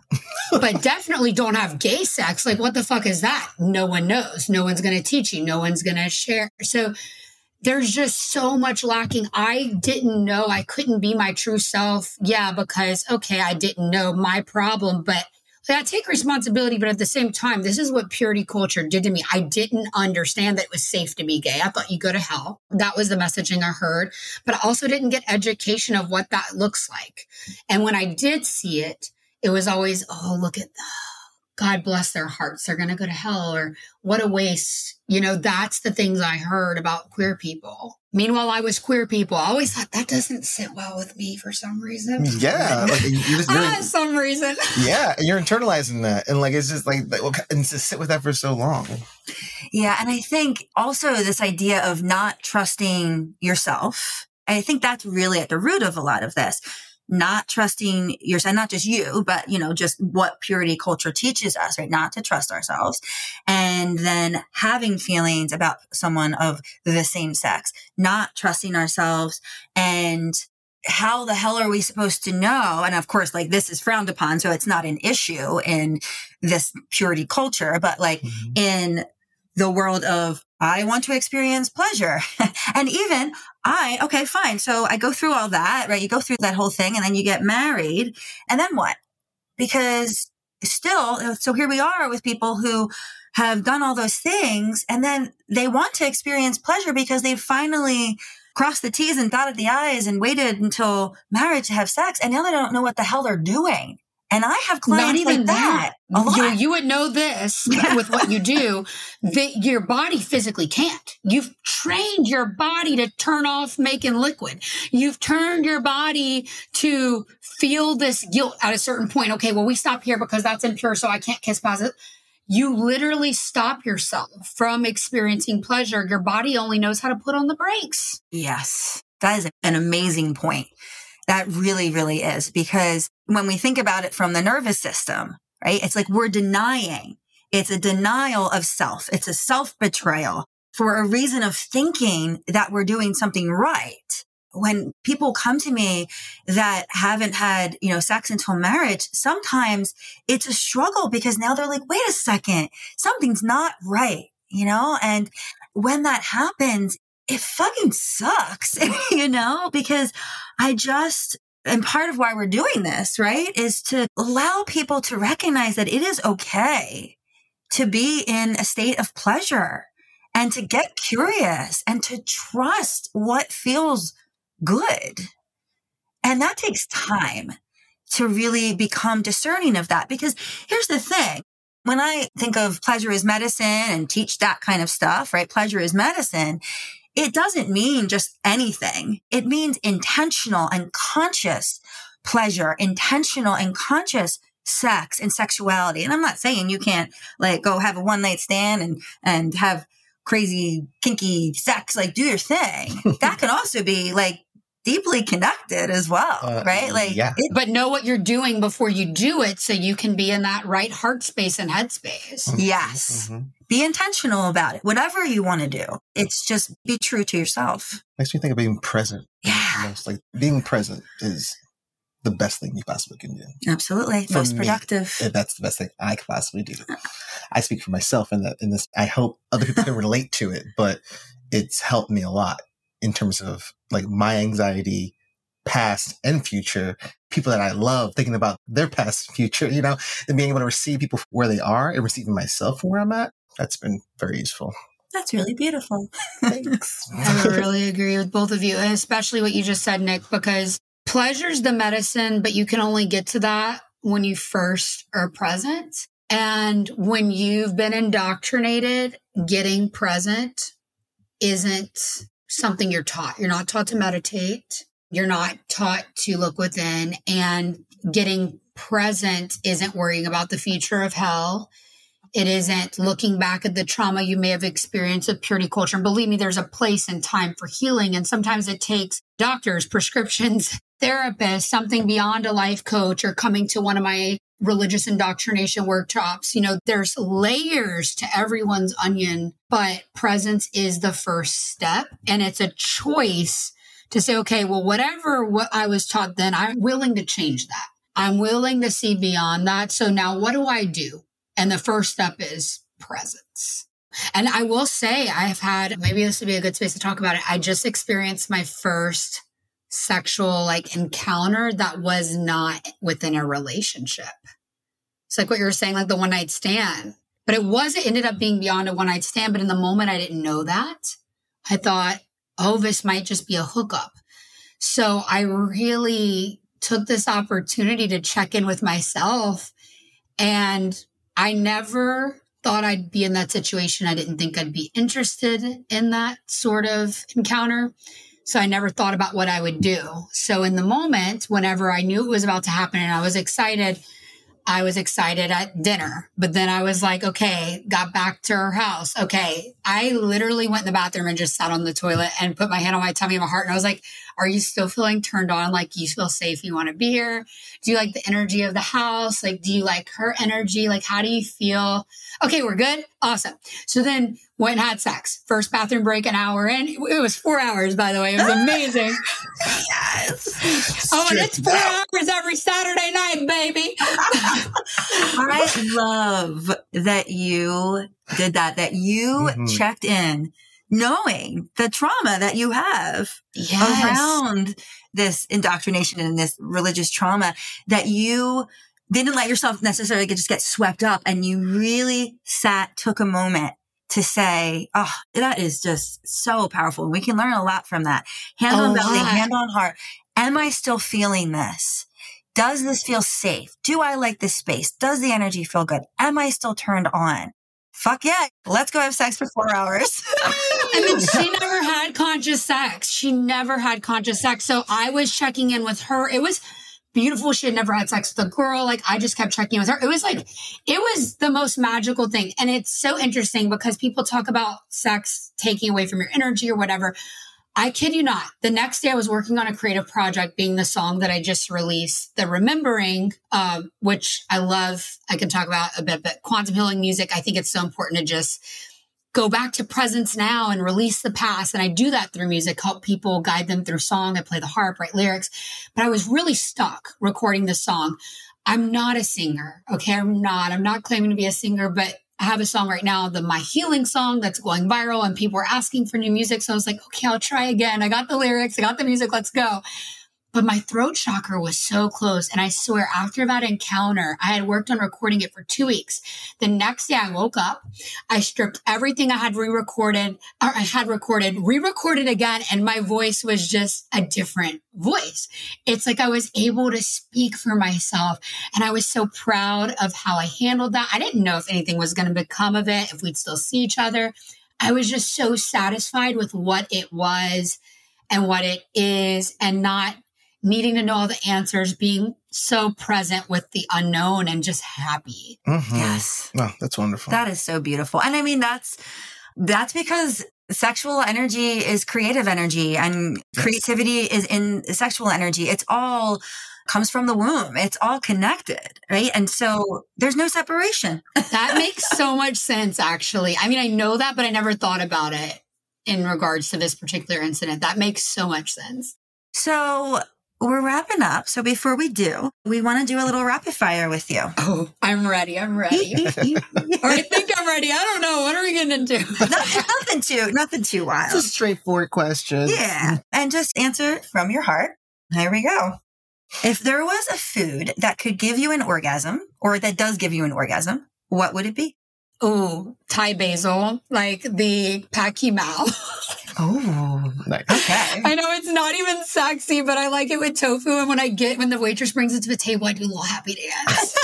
but definitely don't have gay sex. Like, what the fuck is that? No one knows. No one's going to teach you. No one's going to share. So there's just so much lacking. I didn't know I couldn't be my true self. Yeah, because, okay, I didn't know my problem, but I take responsibility, but at the same time, this is what purity culture did to me. I didn't understand that it was safe to be gay. I thought you go to hell. That was the messaging I heard, but I also didn't get education of what that looks like. And when I did see it, it was always, oh, look at that God bless their hearts. They're going to go to hell or what a waste. You know, that's the things I heard about queer people. Meanwhile, I was queer people. I always thought that doesn't sit well with me for some reason. Yeah. Like you just really, ah, some reason. Yeah. And you're internalizing that. And like, it's just like, and to sit with that for so long. Yeah. And I think also this idea of not trusting yourself, I think that's really at the root of a lot of this not trusting yourself, not just you, but you know, just what purity culture teaches us, right? Not to trust ourselves. And then having feelings about someone of the same sex, not trusting ourselves and how the hell are we supposed to know? And of course, like this is frowned upon. So it's not an issue in this purity culture, but like mm-hmm. in the world of I want to experience pleasure. and even I, okay, fine. So I go through all that, right? You go through that whole thing and then you get married. And then what? Because still, uh, so here we are with people who have done all those things and then they want to experience pleasure because they've finally crossed the T's and dotted the I's and waited until marriage to have sex. And now they don't know what the hell they're doing. And I have clients Not even like that. that. You, you, would know this with what you do that your body physically can't. You've trained your body to turn off making liquid. You've turned your body to feel this guilt at a certain point. Okay, well, we stop here because that's impure, so I can't kiss positive. You literally stop yourself from experiencing pleasure. Your body only knows how to put on the brakes. Yes, that is an amazing point. That really, really is because when we think about it from the nervous system, right? It's like we're denying. It's a denial of self. It's a self betrayal for a reason of thinking that we're doing something right. When people come to me that haven't had, you know, sex until marriage, sometimes it's a struggle because now they're like, wait a second, something's not right, you know? And when that happens, it fucking sucks, you know, because I just, and part of why we're doing this, right, is to allow people to recognize that it is okay to be in a state of pleasure and to get curious and to trust what feels good. And that takes time to really become discerning of that. Because here's the thing. When I think of pleasure as medicine and teach that kind of stuff, right? Pleasure is medicine it doesn't mean just anything. It means intentional and conscious pleasure, intentional and conscious sex and sexuality. And I'm not saying you can't like go have a one night stand and, and have crazy kinky sex, like do your thing. that can also be like deeply connected as well, uh, right? Like, yeah. It, but know what you're doing before you do it so you can be in that right heart space and head space. Mm-hmm. Yes. Mm-hmm. Be intentional about it. Whatever you want to do, it's just be true to yourself. Makes me think of being present. Yeah. Most like being present is the best thing you possibly can do. Absolutely. For Most me, productive. Eh, that's the best thing I could possibly do. Uh. I speak for myself in that in this I hope other people can relate to it, but it's helped me a lot in terms of like my anxiety, past and future, people that I love, thinking about their past and future, you know, and being able to receive people where they are and receiving myself where I'm at. That's been very useful. That's really beautiful. Thanks. I really agree with both of you, and especially what you just said, Nick, because pleasure's the medicine, but you can only get to that when you first are present. And when you've been indoctrinated, getting present isn't something you're taught. You're not taught to meditate. You're not taught to look within and getting present isn't worrying about the future of hell. It isn't looking back at the trauma you may have experienced with purity culture. And believe me, there's a place and time for healing. And sometimes it takes doctors, prescriptions, therapists, something beyond a life coach or coming to one of my religious indoctrination workshops. You know, there's layers to everyone's onion, but presence is the first step. And it's a choice to say, okay, well, whatever what I was taught then, I'm willing to change that. I'm willing to see beyond that. So now what do I do? And the first step is presence. And I will say I have had, maybe this would be a good space to talk about it. I just experienced my first sexual like encounter that was not within a relationship. It's like what you were saying, like the one night stand. But it was, it ended up being beyond a one night stand. But in the moment, I didn't know that. I thought, oh, this might just be a hookup. So I really took this opportunity to check in with myself. And I never thought I'd be in that situation. I didn't think I'd be interested in that sort of encounter. So I never thought about what I would do. So in the moment, whenever I knew it was about to happen and I was excited, I was excited at dinner, but then I was like, okay, got back to her house. Okay. I literally went in the bathroom and just sat on the toilet and put my hand on my tummy and my heart. And I was like, are you still feeling turned on? Like you feel safe? You want to be here? Do you like the energy of the house? Like, do you like her energy? Like, how do you feel? Okay, we're good. Awesome. So then went and had sex. First bathroom break, an hour in. It was four hours, by the way. It was amazing. yes. Oh, and it's four hours every Saturday night, baby. I love that you did that, that you Mhm. checked in knowing the trauma that you have Yes. around this indoctrination and this religious trauma that you didn't let yourself necessarily get, just get swept up and you really sat, took a moment to say, oh, that is just so powerful. We can learn a lot from that. Hand on belly, hand on heart. Am I still feeling this? Does this feel safe? Do I like this space? Does the energy feel good? Am I still turned on? Fuck yeah. Let's go have sex for four hours. And then she never had conscious sex. She never had conscious sex. So I was checking in with her. It was beautiful. She had never had sex with a girl. Like I just kept checking in with her. It was like, it was the most magical thing. And it's so interesting because people talk about sex taking away from your energy or whatever. I kid you not. The next day I was working on a creative project being the song that I just released, The Remembering, um, which I love. I can talk about a bit, but quantum healing music, I think it's so important to just go back to presence now and release the past. And I do that through music, help people guide them through song. I play the harp, write lyrics, but I was really stuck recording this song. I'm not a singer. Okay. I'm not, I'm not claiming to be a singer, but I have a song right now, the My Healing song that's going viral and people are asking for new music. So I was like, okay, I'll try again. I got the lyrics. I got the music. Let's go. But my throat chakra was so close. And I swear after that encounter, I had worked on recording it for two weeks. The next day I woke up, I stripped everything I had re-recorded or I had recorded, re-recorded again. And my voice was just a different voice. It's like I was able to speak for myself. And I was so proud of how I handled that. I didn't know if anything was going to become of it, if we'd still see each other. I was just so satisfied with what it was and what it is and not needing to know all the answers, being so present with the unknown and just happy. Mhm. yes. Oh, that's wonderful. That is so beautiful. And I mean, that's, that's because sexual energy is creative energy and Yes. creativity is in sexual energy. It's all comes from the womb. It's all connected, right? And so there's no separation. That makes so much sense, actually. I mean, I know that, but I never thought about it in regards to this particular incident. That makes so much sense. So we're wrapping up. So before we do, we want to do a little rapid fire with you. Oh, I'm ready. I'm ready. or I think I'm ready. I don't know. What are we going to do? Nothing, nothing too, nothing too wild. It's a straightforward question. Yeah. And just answer from your heart. Here we go. If there was a food that could give you an orgasm or that does give you an orgasm, what would it be? Oh, Thai basil, like the Pad Kee Mao. Oh, Nice. okay. I know it's not even sexy, but I like it with tofu. And when I get, when the waitress brings it to the table, I do a little happy dance.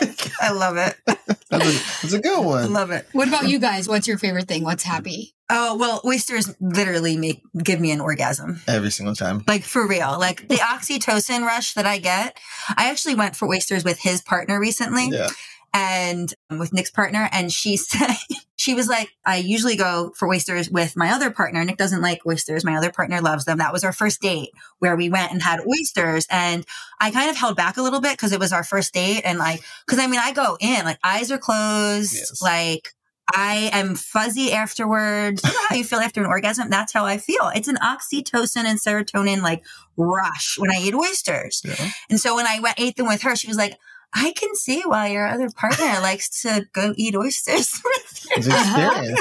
I love it. That's a, that's a good I one. love it. what about you guys? What's your favorite thing? What's happy? Oh, well, oysters literally make, give me an orgasm. Every single time. Like for real. Like the oxytocin rush that I get. I actually went for oysters with his partner recently. Yeah. And um, with Nick's partner. And she said, she was like, I usually go for oysters with my other partner. Nick doesn't like oysters. My other partner loves them. That was our first date where we went and had oysters. And I kind of held back a little bit because it was our first date. And like, cause I mean, I go in, like eyes are closed, Yes. like, I am fuzzy afterwards. You know how you feel after an orgasm? That's how I feel. It's an oxytocin and serotonin like rush when I eat oysters. Yeah. And so when I went ate them with her, she was like, I can see why your other partner likes to go eat oysters with It's you. experience.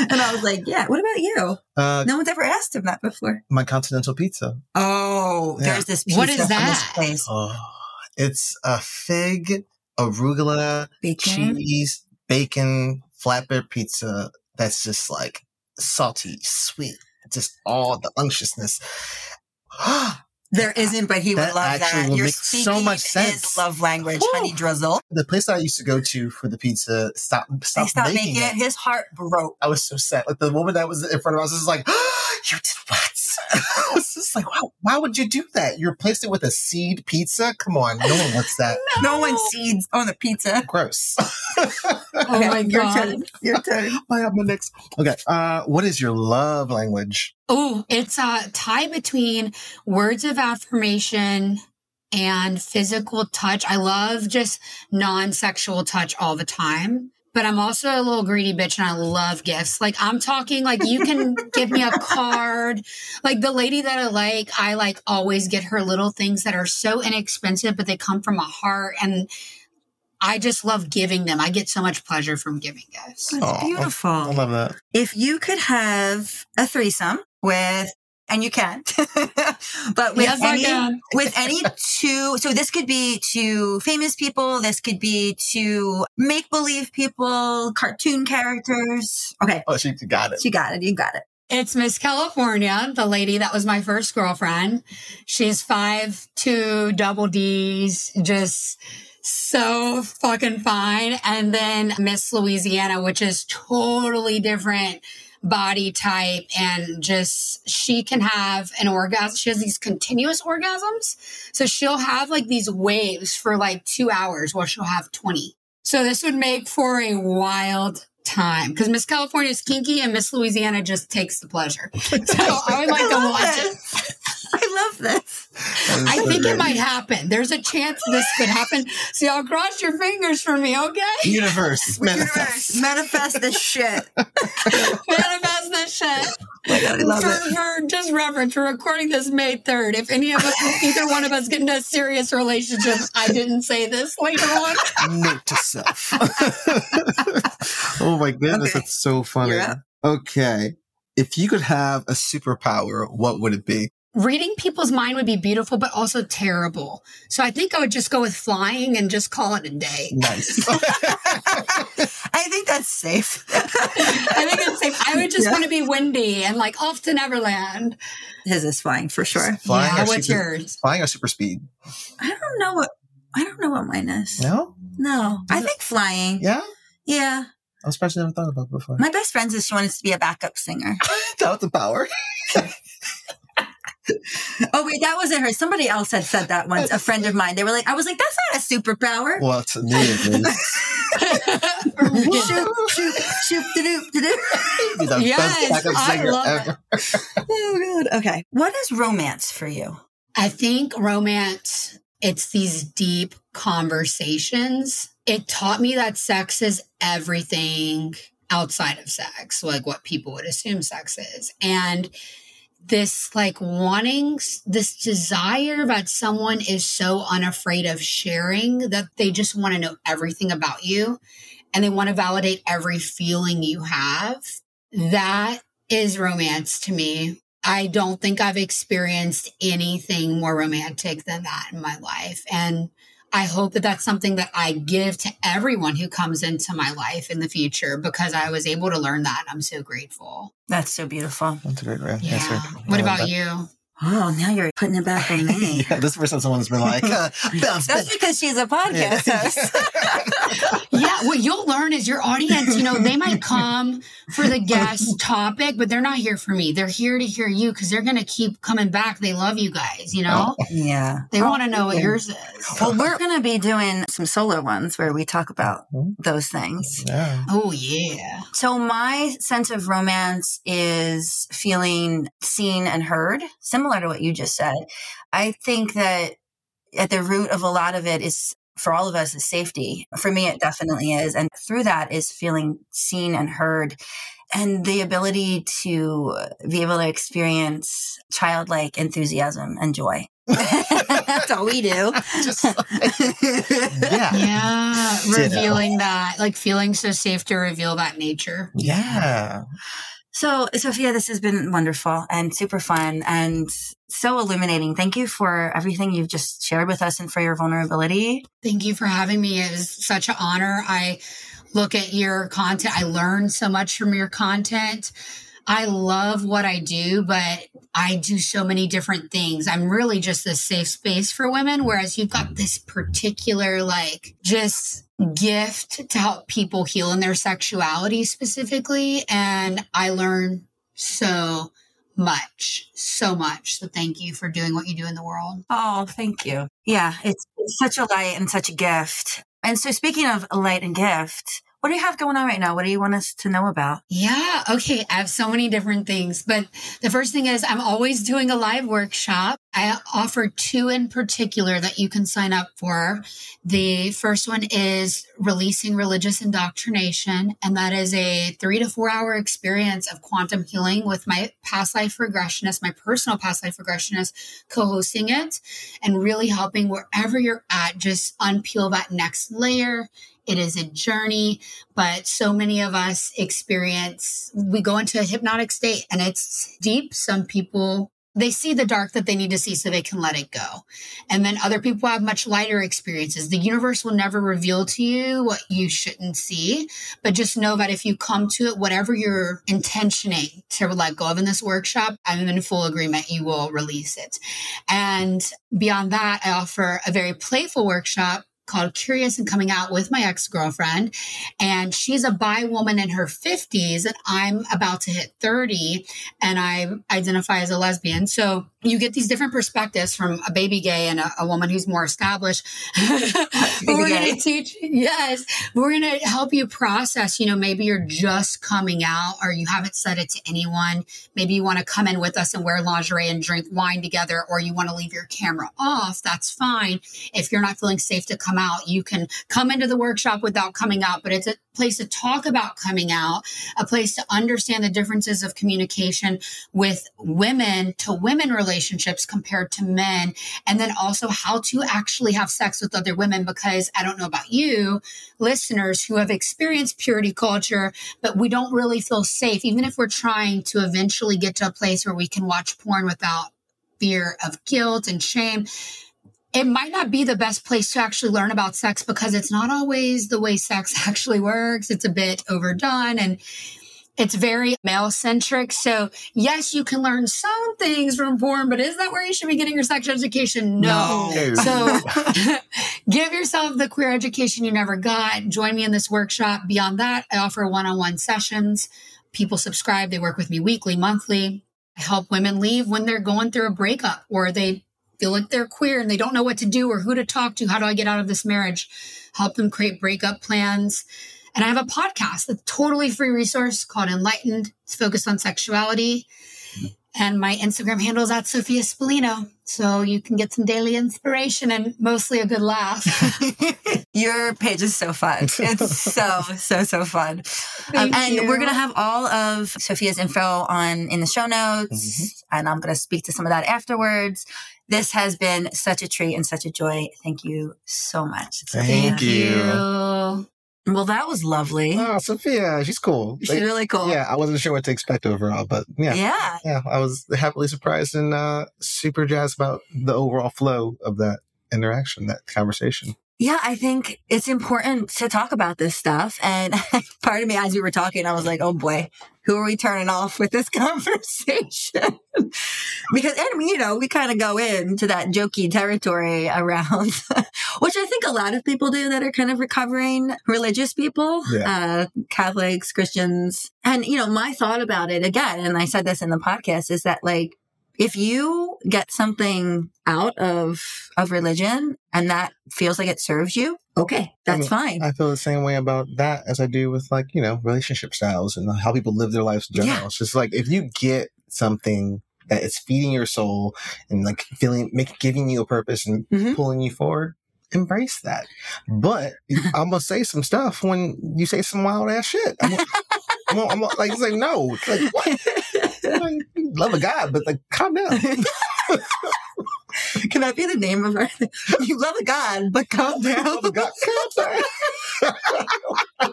and I was like, yeah, what about you? Uh, No one's ever asked him that before. my continental pizza. Oh, Yeah. there's this pizza What is from this that? place. Oh, it's a fig arugula, Bacon. cheese, bacon, flatbread pizza. That's just like salty, sweet, just all the unctuousness. There isn't, but he That would love actually that. will You're make so much his sense. love language, Whew. honey drizzle. the place that I used to go to for the pizza stopped They stopped, stopped making, making it. His heart broke. I was so sad. Like the woman that was in front of us was just like, "You did what?" I was just like, "Wow, why would you do that? You replaced it with a seed pizza? Come on, no one wants that. No one seeds on the pizza. Gross." Oh my your turn. Your turn. I have my next. Okay, uh, what is your love language? Oh, it's a tie between words of affirmation and physical touch. I love just non sexual touch all the time. But I'm also a little greedy bitch and I love gifts. Like I'm talking like you can give me a card. Like the lady that I like, I like always get her little things that are so inexpensive, but they come from a heart. And I just love giving them. I get so much pleasure from giving gifts. That's Aw, beautiful. I love that. if you could have a threesome with and you can but with Yes, any with any two so this could be two famous people this could be two make believe people cartoon characters okay Oh, she got it. She got it you got it It's Miss California, the lady that was my first girlfriend. She's five two double D's, just so fucking fine. And then Miss Louisiana, which is totally different body type and just she can have an orgasm. She has these continuous orgasms. So she'll have like these waves for like two hours while she'll have 20. So this would make for a wild time because Miss California is kinky and Miss Louisiana just takes the pleasure. So I would like to watch it. this. This I so think great. it might happen. There's a chance this could happen. So y'all cross your fingers for me, okay? Universe manifest. Universe, manifest this shit Manifest this shit. Oh I love for, for just reference, we're recording this May 3rd. If any of us, either one of us get into a serious relationship, I didn't say this later on. Note to self. oh my goodness, Okay. that's so funny. Okay. If you could have a superpower, what would it be? Reading people's mind would be beautiful, but also terrible. So I think I would just go with flying and just call it a day. Nice. i think that's safe I think it's safe. I would just Yeah. want to be windy and like off to Neverland. his is flying for sure Flying yeah, what's super- yours? Flying or super speed? i don't know what i don't know what mine is No? no i think flying Yeah? yeah I was surprised I never thought about it before. My best friend says she wants to be a backup singer. That's the power. Oh wait, that wasn't her. Somebody else had said that once. A friend of mine. They were like, I was like, that's not a superpower. Well, to me, it is. shoot, shoot, shoot, do do do. Be the Yes, best I love ever. Oh god. Okay. What is romance for you? I think romance, it's these deep conversations. It taught me that sex is everything outside of sex, like what people would assume sex is. And this like wanting this desire that someone is so unafraid of sharing that they just want to know everything about you and they want to validate every feeling you have. That is romance to me. I don't think I've experienced anything more romantic than that in my life. And I hope that that's something that I give to everyone who comes into my life in the future because I was able to learn that. I'm so grateful. That's so beautiful. That's a great answer. Yeah. I What love about that. you? Oh, now you're putting it back on me. yeah, this person, someone's been like, uh, bounce That's because she's a podcast host. Yeah, what you'll learn is your audience, you know, they might come for the guest topic, but they're not here for me. They're here to hear you because they're going to keep coming back. They love you guys, you know? Oh, yeah. They oh, want to know what yours is. Well, we're going to be doing some solo ones where we talk about those things. yeah. Oh, yeah. So my sense of romance is feeling seen and heard, similar to what you just said. I think that at the root of a lot of it is for all of us is safety. For me, it definitely is. And through that is feeling seen and heard and the ability to be able to experience childlike enthusiasm and joy. That's all we do. Just yeah. Yeah. Ditto. Revealing that, like feeling so safe to reveal that nature. Yeah. So, Sophia, this has been wonderful and super fun. And so illuminating. Thank you for everything you've just shared with us and for your vulnerability. Thank you for having me. It was such an honor. I look at your content. I learn so much from your content. I love what I do, but I do so many different things. I'm really just a safe space for women, whereas you've got this particular, like, just gift to help people heal in their sexuality specifically. And I learn so much, so much. So thank you for doing what you do in the world. Oh, thank you. Yeah, it's, it's such a light and such a gift. And so, speaking of light and gift, what do you have going on right now? What do you want us to know about? Yeah. Okay. I have so many different things, but the first thing is I'm always doing a live workshop. I offer two in particular that you can sign up for. The first one is releasing religious indoctrination. And that is a three to four hour experience of quantum healing with my past life regressionist, my personal past life regressionist co-hosting it and really helping wherever you're at, just unpeel that next layer it is a journey, but so many of us experience, we go into a hypnotic state and it's deep. Some people they see the dark that they need to see so they can let it go. And then other people have much lighter experiences. The universe will never reveal to you what you shouldn't see, but just know that if you come to it, whatever you're intentioning to let go of in this workshop, I'm in full agreement you will release it. And beyond that, I offer a very playful workshop called Curious and Coming Out with my ex girlfriend. And she's a bi woman in her 50s, and I'm about to hit 30, and I identify as a lesbian. So you get these different perspectives from a baby gay and a, a woman who's more established. we're going to teach, yes, we're going to help you process. You know, maybe you're just coming out or you haven't said it to anyone. Maybe you want to come in with us and wear lingerie and drink wine together, or you want to leave your camera off. That's fine. If you're not feeling safe to come out, you can come into the workshop without coming out, but it's a place to talk about coming out, a place to understand the differences of communication with women to women relationships compared to men. And then also how to actually have sex with other women, because I don't know about you, listeners who have experienced purity culture, but we don't really feel safe, even if we're trying to eventually get to a place where we can watch porn without fear of guilt and shame it might not be the best place to actually learn about sex because it's not always the way sex actually works. It's a bit overdone and it's very male centric. So yes, you can learn some things from porn, but is that where you should be getting your sex education? No. no. So give yourself the queer education you never got. Join me in this workshop. Beyond that, I offer one-on-one sessions. People subscribe. They work with me weekly, monthly. I help women leave when they're going through a breakup or they feel like they're queer and they don't know what to do or who to talk to. How do I get out of this marriage? Help them create breakup plans and I have a podcast, a totally free resource called Enlightened. It's focused on sexuality. And my Instagram handle is at Sophia Spallino. So you can get some daily inspiration and mostly a good laugh. Your page is so fun. It's so, so, so fun. Um, and you. we're going to have all of Sophia's info on in the show notes. Mm-hmm. And I'm going to speak to some of that afterwards. This has been such a treat and such a joy. Thank you so much. Thank, you. you. Well, that was lovely. Oh, Sophia, she's cool. She's like, really cool. Yeah, I wasn't sure what to expect overall, but yeah. Yeah. Yeah, I was happily surprised and uh, super jazzed about the overall flow of that interaction, that conversation. Yeah, I think it's important to talk about this stuff. And part of me, as we were talking, I was like, oh boy, who are we turning off with this conversation? because, and you know, we kind of go into that jokey territory around, which I think a lot of people do that are kind of recovering religious people, yeah. uh, Catholics, Christians. And, you know, my thought about it again, and I said this in the podcast, is that like, if you get something out of of religion and that feels like it serves you okay that's I mean, fine. I feel the same way about that as i do with like you know relationship styles and how people live their lives in general. Yeah. it's just like if you get something that is feeding your soul and like feeling making giving you a purpose and mm-hmm. pulling you forward embrace that. But i'm gonna say some stuff when you say some wild ass shit. I'm, I'm, I'm, like say no. Like what? like, love a God, but like, calm down. Can that be the name of our? You love a God, but calm down. Love a God, calm down.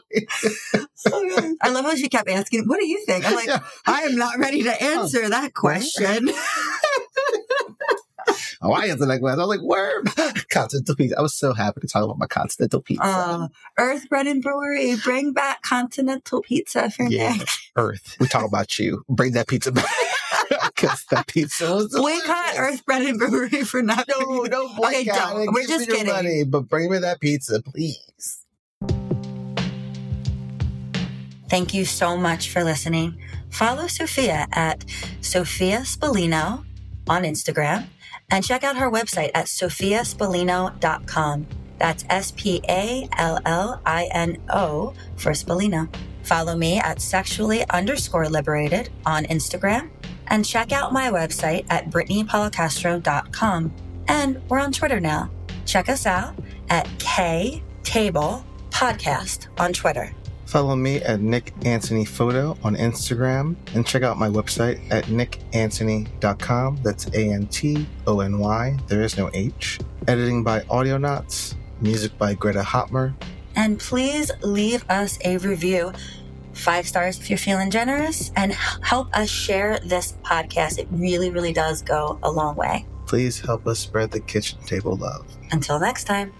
Oh, I love how she kept asking, "What do you think?" I'm like, yeah. I am not ready to answer that question. Hawaiians in that glass. I was like, word, continental pizza. I was so happy to talk about my continental pizza. Uh, Earth Bread and Brewery, bring back continental pizza for yeah, Nick. Earth. We talk about you. Bring that pizza back. Because that pizza was We caught. Earth Bread and Brewery for not No, no, Okay, don't. We're just kidding. Money, but bring me that pizza, please. Thank you so much for listening. Follow Sophia at Sophia Spallino on Instagram and check out her website at sophiaspallino.com. That's S P A L L I N O for Spallino. Follow me at sexually underscore liberated on Instagram and check out my website at brittanypolicastro.com. And we're on Twitter now. Check us out at K Table Podcast on Twitter. Follow me at Nick Antony Photo on Instagram and check out my website at nickantony.com. That's A N T O N Y. There is no H. Editing by Audionauts. Music by Greta Hotmer. And please leave us a review. Five stars if you're feeling generous, and help us share this podcast. It really, really does go a long way. Please help us spread the kitchen table love. Until next time.